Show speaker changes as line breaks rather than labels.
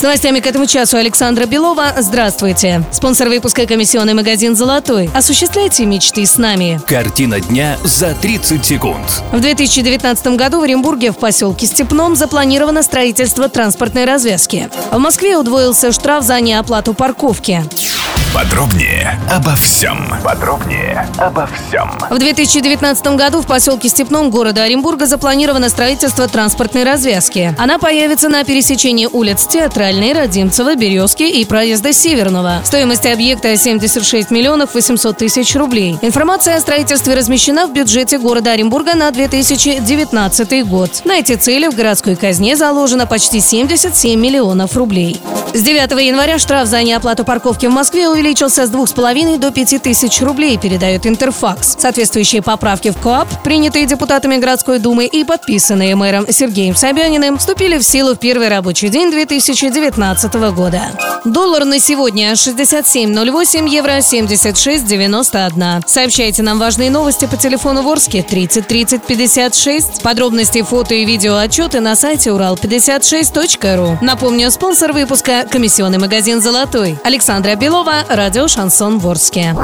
С новостями к этому часу Александра Белова. Здравствуйте. Спонсор выпуска комиссионный магазин «Золотой». Осуществляйте мечты с нами.
Картина дня за 30 секунд.
В 2019 году в Оренбурге в поселке Степном запланировано строительство транспортной развязки. В Москве удвоился штраф за неоплату парковки.
Подробнее обо всем. Подробнее обо всем.
В 2019 году в поселке Степном города Оренбурга запланировано строительство транспортной развязки. Она появится на пересечении улиц Театральной, Родимцева, Березки и проезда Северного. Стоимость объекта 76 миллионов 800 тысяч рублей. Информация о строительстве размещена в бюджете города Оренбурга на 2019 год. На эти цели в городской казне заложено почти 77 миллионов рублей. С 9 января штраф за неоплату парковки в Москве увеличился с 2,5 до 5 тысяч рублей, передает Интерфакс. Соответствующие поправки в КОАП, принятые депутатами городской думы и подписанные мэром Сергеем Собяниным, вступили в силу в первый рабочий день 2019 года. Доллар на сегодня 67.08, евро 76.91. Сообщайте нам важные новости по телефону Ворске 30 30 56. Подробности, фото и видео отчеты на сайте урал56.ру. Напомню, спонсор выпуска – комиссионный магазин «Золотой». Александра Белова, радио «Шансон Ворске».